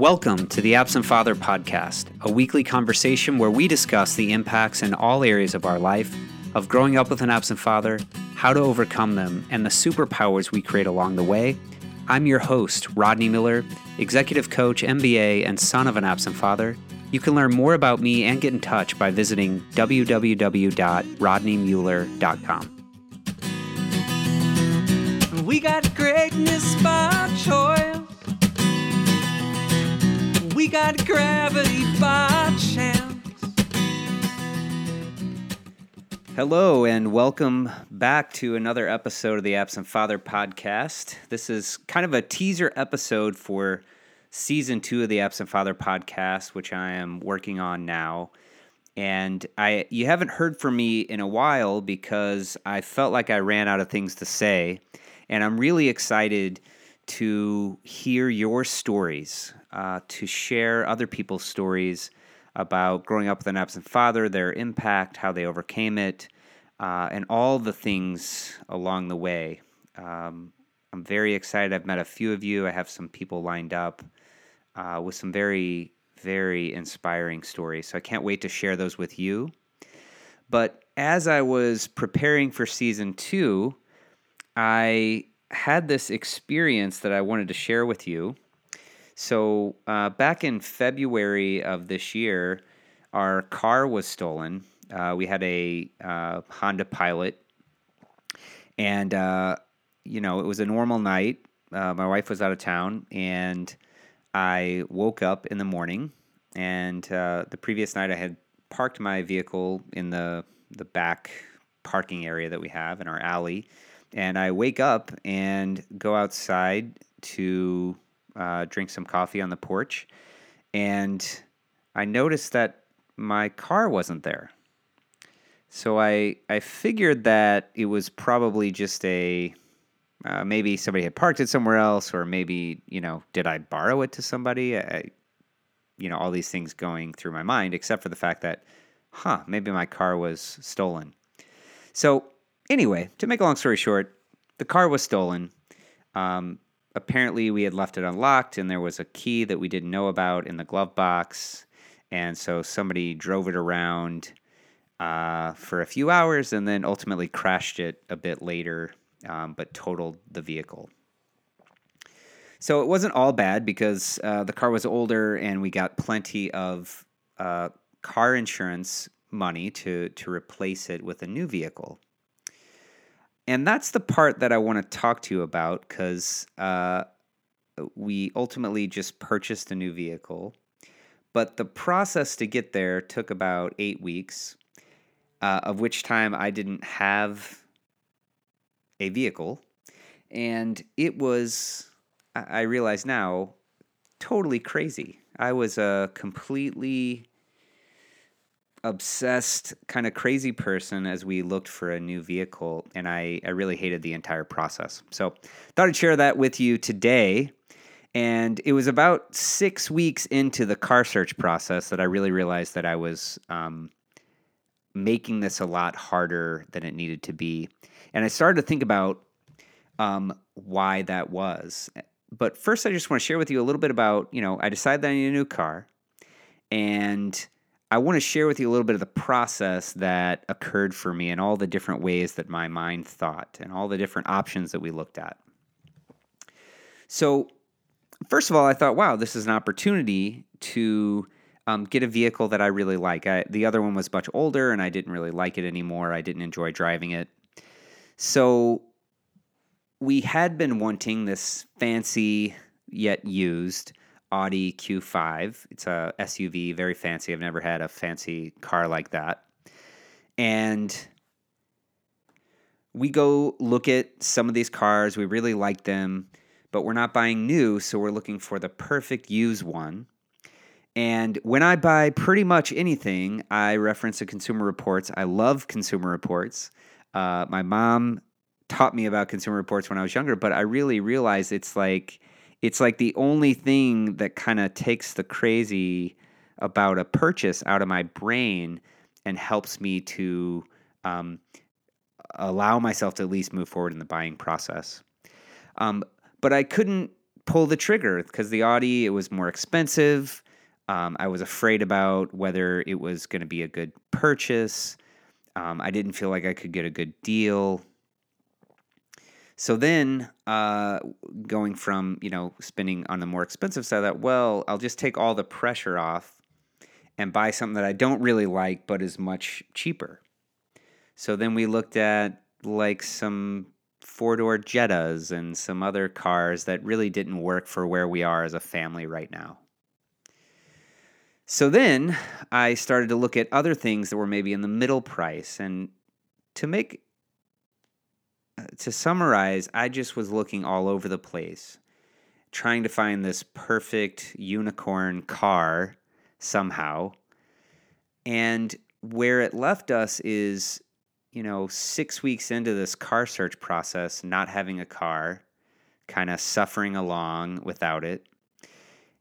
Welcome to the Absent Father Podcast, a weekly conversation where we discuss the impacts in all areas of our life of growing up with an absent father, how to overcome them, and the superpowers we create along the way. I'm your host, Rodney Miller, executive coach, MBA, and son of an absent father. You can learn more about me and get in touch by visiting www.rodneymiller.com. We got greatness by choice. Got gravity by chance. Hello, and welcome back to another episode of the Absent Father podcast. This is kind of a teaser episode for season two of the Absent Father podcast, which I am working on now. And I, you haven't heard from me in a while because I felt like I ran out of things to say, and I'm really excited to hear your stories, uh, to share other people's stories about growing up with an absent father, their impact, how they overcame it, uh, and all the things along the way. Um, I'm very excited. I've met a few of you. I have some people lined up uh, with some very, very inspiring stories. So I can't wait to share those with you. But as I was preparing for season two, I had this experience that I wanted to share with you. So, uh, back in February of this year, our car was stolen. Uh, we had a uh, Honda Pilot, and uh, you know it was a normal night. Uh, my wife was out of town, and I woke up in the morning. And uh, the previous night, I had parked my vehicle in the the back parking area that we have in our alley and I wake up and go outside to uh, drink some coffee on the porch, and I noticed that my car wasn't there. So I I figured that it was probably just a uh, maybe somebody had parked it somewhere else, or maybe you know did I borrow it to somebody? I, you know all these things going through my mind, except for the fact that, huh, maybe my car was stolen. So Anyway, to make a long story short, the car was stolen. Um, apparently, we had left it unlocked, and there was a key that we didn't know about in the glove box. And so somebody drove it around uh, for a few hours and then ultimately crashed it a bit later, um, but totaled the vehicle. So it wasn't all bad because uh, the car was older and we got plenty of uh, car insurance money to, to replace it with a new vehicle. And that's the part that I want to talk to you about because uh, we ultimately just purchased a new vehicle. But the process to get there took about eight weeks, uh, of which time I didn't have a vehicle. And it was, I realize now, totally crazy. I was a completely obsessed, kind of crazy person as we looked for a new vehicle, and I, I really hated the entire process. So, thought I'd share that with you today. And it was about six weeks into the car search process that I really realized that I was um, making this a lot harder than it needed to be. And I started to think about um, why that was. But first, I just want to share with you a little bit about, you know, I decided that I need a new car. And I want to share with you a little bit of the process that occurred for me and all the different ways that my mind thought and all the different options that we looked at. So, first of all, I thought, wow, this is an opportunity to um, get a vehicle that I really like. I, the other one was much older and I didn't really like it anymore. I didn't enjoy driving it. So, we had been wanting this fancy yet used Audi Q5. It's a SUV, very fancy. I've never had a fancy car like that. And we go look at some of these cars. We really like them, but we're not buying new, so we're looking for the perfect used one. And when I buy pretty much anything, I reference the Consumer Reports. I love Consumer Reports. Uh, my mom taught me about Consumer Reports when I was younger, but I really realized it's like it's like the only thing that kind of takes the crazy about a purchase out of my brain and helps me to um, allow myself to at least move forward in the buying process. Um, but I couldn't pull the trigger because the Audi it was more expensive. Um, I was afraid about whether it was going to be a good purchase. Um, I didn't feel like I could get a good deal. So then, uh, going from you know spending on the more expensive side, that well, I'll just take all the pressure off and buy something that I don't really like, but is much cheaper. So then we looked at like some four door Jettas and some other cars that really didn't work for where we are as a family right now. So then I started to look at other things that were maybe in the middle price. And to make, to summarize, I just was looking all over the place, trying to find this perfect unicorn car somehow. And where it left us is you know, six weeks into this car search process, not having a car, kind of suffering along without it.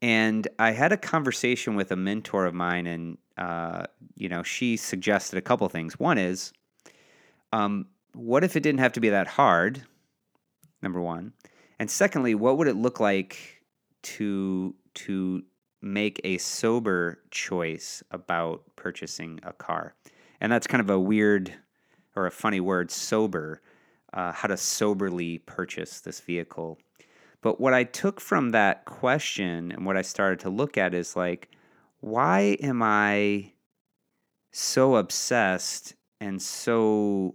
And I had a conversation with a mentor of mine, and, uh, you know, she suggested a couple things. One is, um, what if it didn't have to be that hard? Number one. And secondly, what would it look like to to make a sober choice about purchasing a car? And that's kind of a weird or a funny word, sober, uh, how to soberly purchase this vehicle. But what I took from that question and what I started to look at is like, why am I so obsessed and so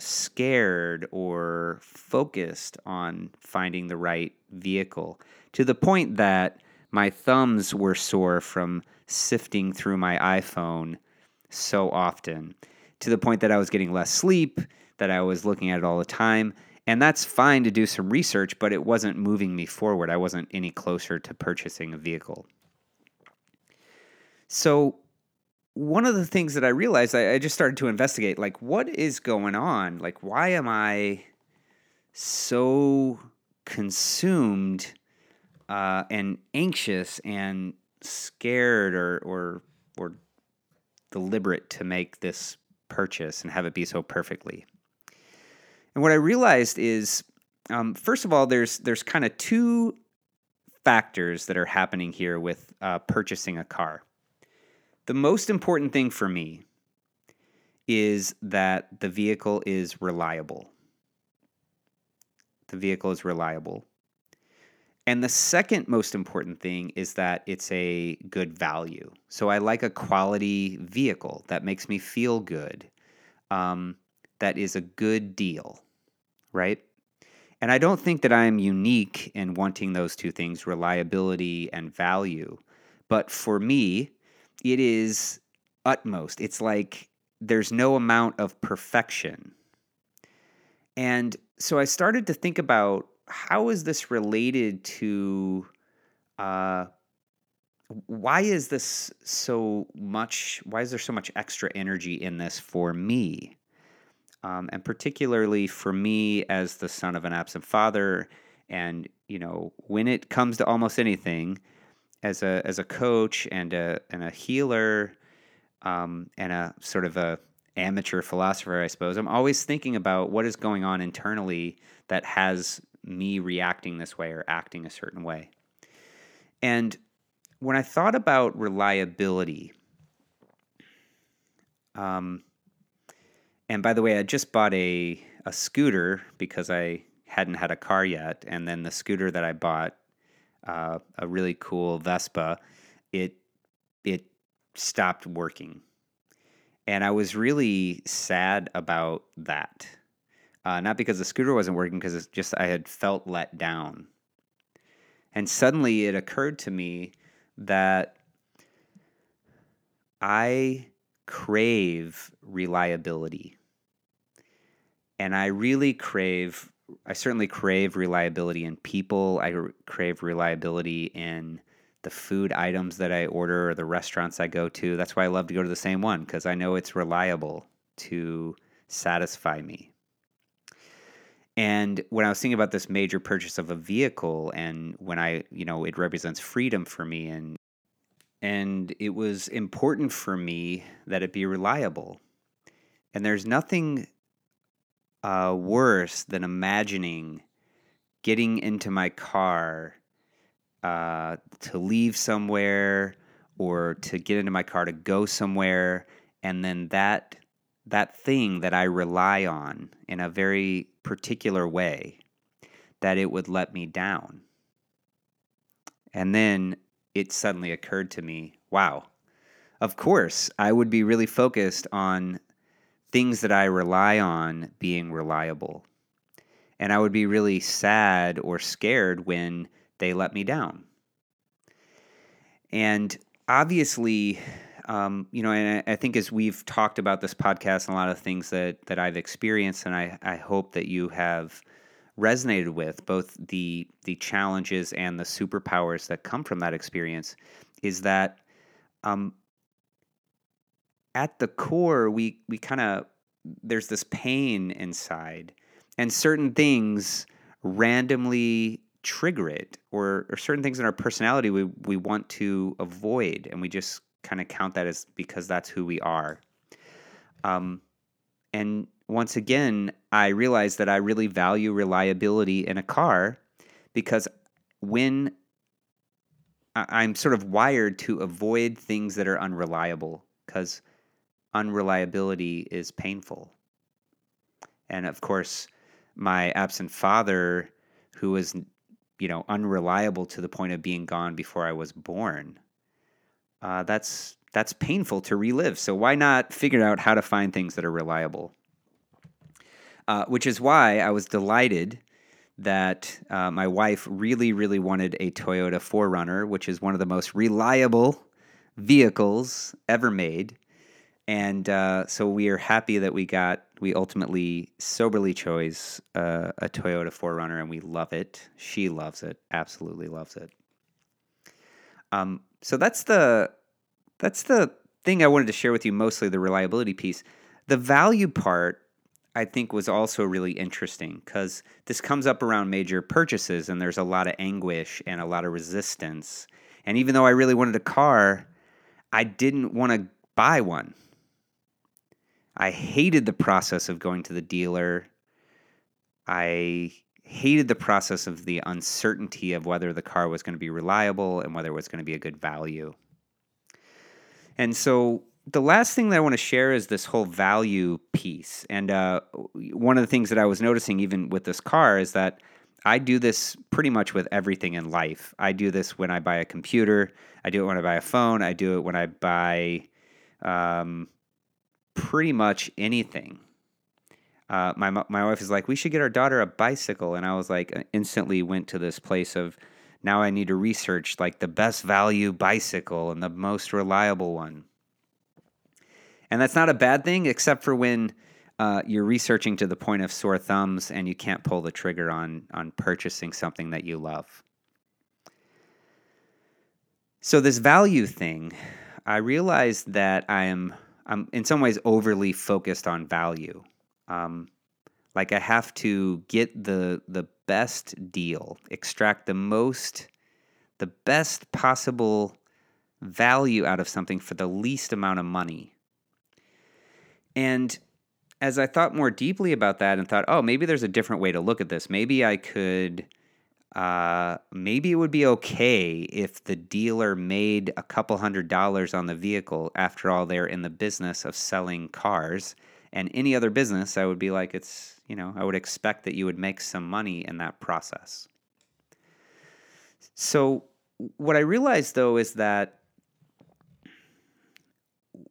scared or focused on finding the right vehicle to the point that my thumbs were sore from sifting through my iPhone so often to the point that I was getting less sleep, that I was looking at it all the time. And that's fine to do some research, but it wasn't moving me forward. I wasn't any closer to purchasing a vehicle. So, one of the things that I realized, I, I just started to investigate like, what is going on? Like, why am I so consumed uh, and anxious and scared or, or, or deliberate to make this purchase and have it be so perfectly. And what I realized is, um, first of all, there's there's kind of two factors that are happening here with uh, purchasing a car. The most important thing for me is that the vehicle is reliable. The vehicle is reliable. And the second most important thing is that it's a good value. So I like a quality vehicle that makes me feel good, um, that is a good deal, right? And I don't think that I am unique in wanting those two things reliability and value. But for me, it is utmost. It's like there's no amount of perfection. And so I started to think about how is this related to uh, why is this so much why is there so much extra energy in this for me um, and particularly for me as the son of an absent father and you know when it comes to almost anything as a as a coach and a and a healer um, and a sort of a amateur philosopher i suppose i'm always thinking about what is going on internally that has me reacting this way or acting a certain way. And when I thought about reliability, um, and by the way, I just bought a, a scooter because I hadn't had a car yet. And then the scooter that I bought, uh, a really cool Vespa, it, it stopped working. And I was really sad about that. Uh, not because the scooter wasn't working, because it's just I had felt let down. And suddenly it occurred to me that I crave reliability. And I really crave, I certainly crave reliability in people. I crave reliability in the food items that I order or the restaurants I go to. That's why I love to go to the same one because I know it's reliable to satisfy me. And when I was thinking about this major purchase of a vehicle and when I, you know, it represents freedom for me and and it was important for me that it be reliable. And there's nothing uh, worse than imagining getting into my car uh, to leave somewhere or to get into my car to go somewhere, and then that that thing that I rely on in a very particular way, that it would let me down. And then it suddenly occurred to me, wow, of course, I would be really focused on things that I rely on being reliable. And I would be really sad or scared when they let me down. And obviously, um, you know, and I, think as we've talked about this podcast and a lot of things that that I've experienced, and I, I hope that you have resonated with both the the challenges and the superpowers that come from that experience, is that um, at the core we we kind of there's this pain inside, and certain things randomly trigger it or, or certain things in our personality we, we want to avoid and we just kind of count that as because that's who we are. Um, and once again, I realized that I really value reliability in a car because when I'm sort of wired to avoid things that are unreliable because unreliability is painful. And of course, my absent father, who was, you know, unreliable to the point of being gone before I was born, uh, that's that's painful to relive. So why not figure out how to find things that are reliable? Uh, which is why I was delighted that uh, my wife really, really wanted a Toyota 4Runner, which is one of the most reliable vehicles ever made. And uh, so we are happy that we got, we ultimately soberly chose uh, a Toyota 4Runner and we love it. She loves it, absolutely loves it. Um, so that's the that's the thing I wanted to share with you mostly the reliability piece. The value part I think was also really interesting because this comes up around major purchases and there's a lot of anguish and a lot of resistance. And even though I really wanted a car, I didn't want to buy one. I hated the process of going to the dealer. I hated the process of the uncertainty of whether the car was going to be reliable and whether it was going to be a good value. And so the last thing that I want to share is this whole value piece. And uh, one of the things that I was noticing, even with this car, is that I do this pretty much with everything in life. I do this when I buy a computer, I do it when I buy a phone, I do it when I buy um, pretty much anything uh, my my wife is like, we should get our daughter a bicycle, and I was like, uh, instantly went to this place of now I need to research like the best value bicycle and the most reliable one. And that's not a bad thing, except for when uh, you're researching to the point of sore thumbs and you can't pull the trigger on on purchasing something that you love. So this value thing, I realized that I am I'm in some ways overly focused on value. Um, like I have to get the the best deal, extract the most, the best possible value out of something for the least amount of money. And as I thought more deeply about that and thought, oh, maybe there's a different way to look at this. Maybe I could, uh, maybe it would be okay if the dealer made a couple hundred dollars on the vehicle. After all, they're in the business of selling cars and any other business, I would be like, it's, you know, I would expect that you would make some money in that process. So, what I realized though is that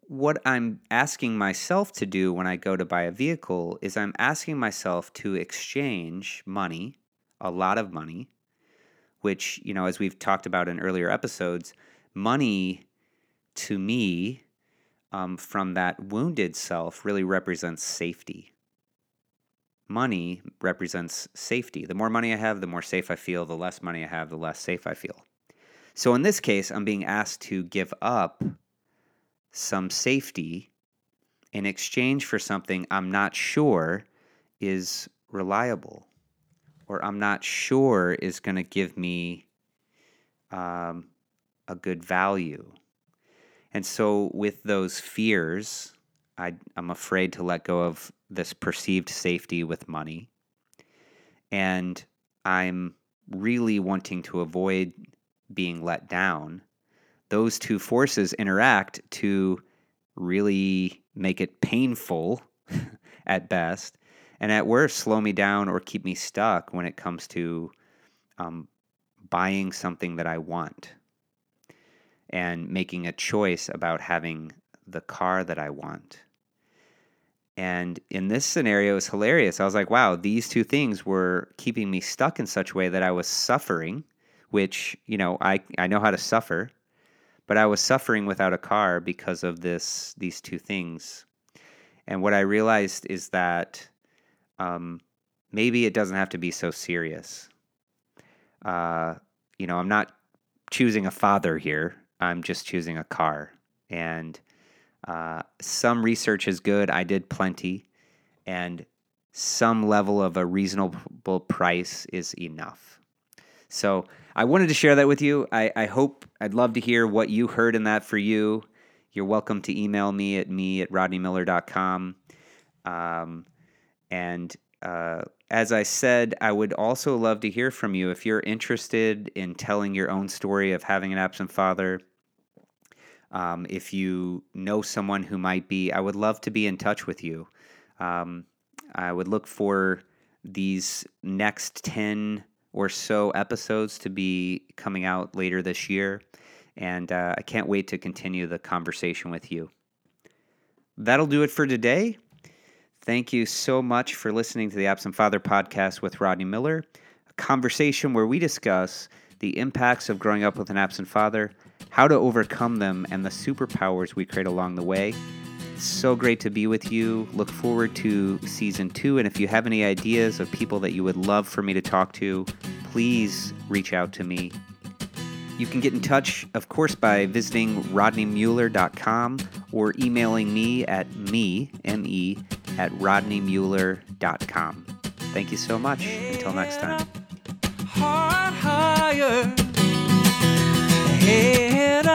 what I'm asking myself to do when I go to buy a vehicle is I'm asking myself to exchange money, a lot of money, which, you know, as we've talked about in earlier episodes, money to me um, from that wounded self really represents safety. Money represents safety. The more money I have, the more safe I feel. The less money I have, the less safe I feel. So in this case, I'm being asked to give up some safety in exchange for something I'm not sure is reliable or I'm not sure is going to give me um, a good value. And so, with those fears, I, I'm afraid to let go of this perceived safety with money. And I'm really wanting to avoid being let down, those two forces interact to really make it painful at best, and at worst, slow me down or keep me stuck when it comes to um, buying something that I want and making a choice about having the car that I want. And in this scenario, it was hilarious. I was like, wow, these two things were keeping me stuck in such a way that I was suffering, which, you know, I, I know how to suffer, but I was suffering without a car because of this these two things. And what I realized is that um, maybe it doesn't have to be so serious. Uh, you know, I'm not choosing a father here. I'm just choosing a car. And uh, some research is good. I did plenty, and some level of a reasonable price is enough. So I wanted to share that with you. I, I hope I'd love to hear what you heard in that for you. You're welcome to email me at me at rodneymiller.com. Um, and uh, as I said, I would also love to hear from you if you're interested in telling your own story of having an absent father um, if you know someone who might be, I would love to be in touch with you. Um, I would look for these next 10 or so episodes to be coming out later this year. And uh, I can't wait to continue the conversation with you. That'll do it for today. Thank you so much for listening to the Absent Father podcast with Rodney Miller, a conversation where we discuss the impacts of growing up with an absent father, how to overcome them, and the superpowers we create along the way. So great to be with you. Look forward to season two. And if you have any ideas of people that you would love for me to talk to, please reach out to me. You can get in touch, of course, by visiting rodneymiller.com or emailing me at me, M-E, at rodneymiller.com. Thank you so much. Until next time. Head up, higher, head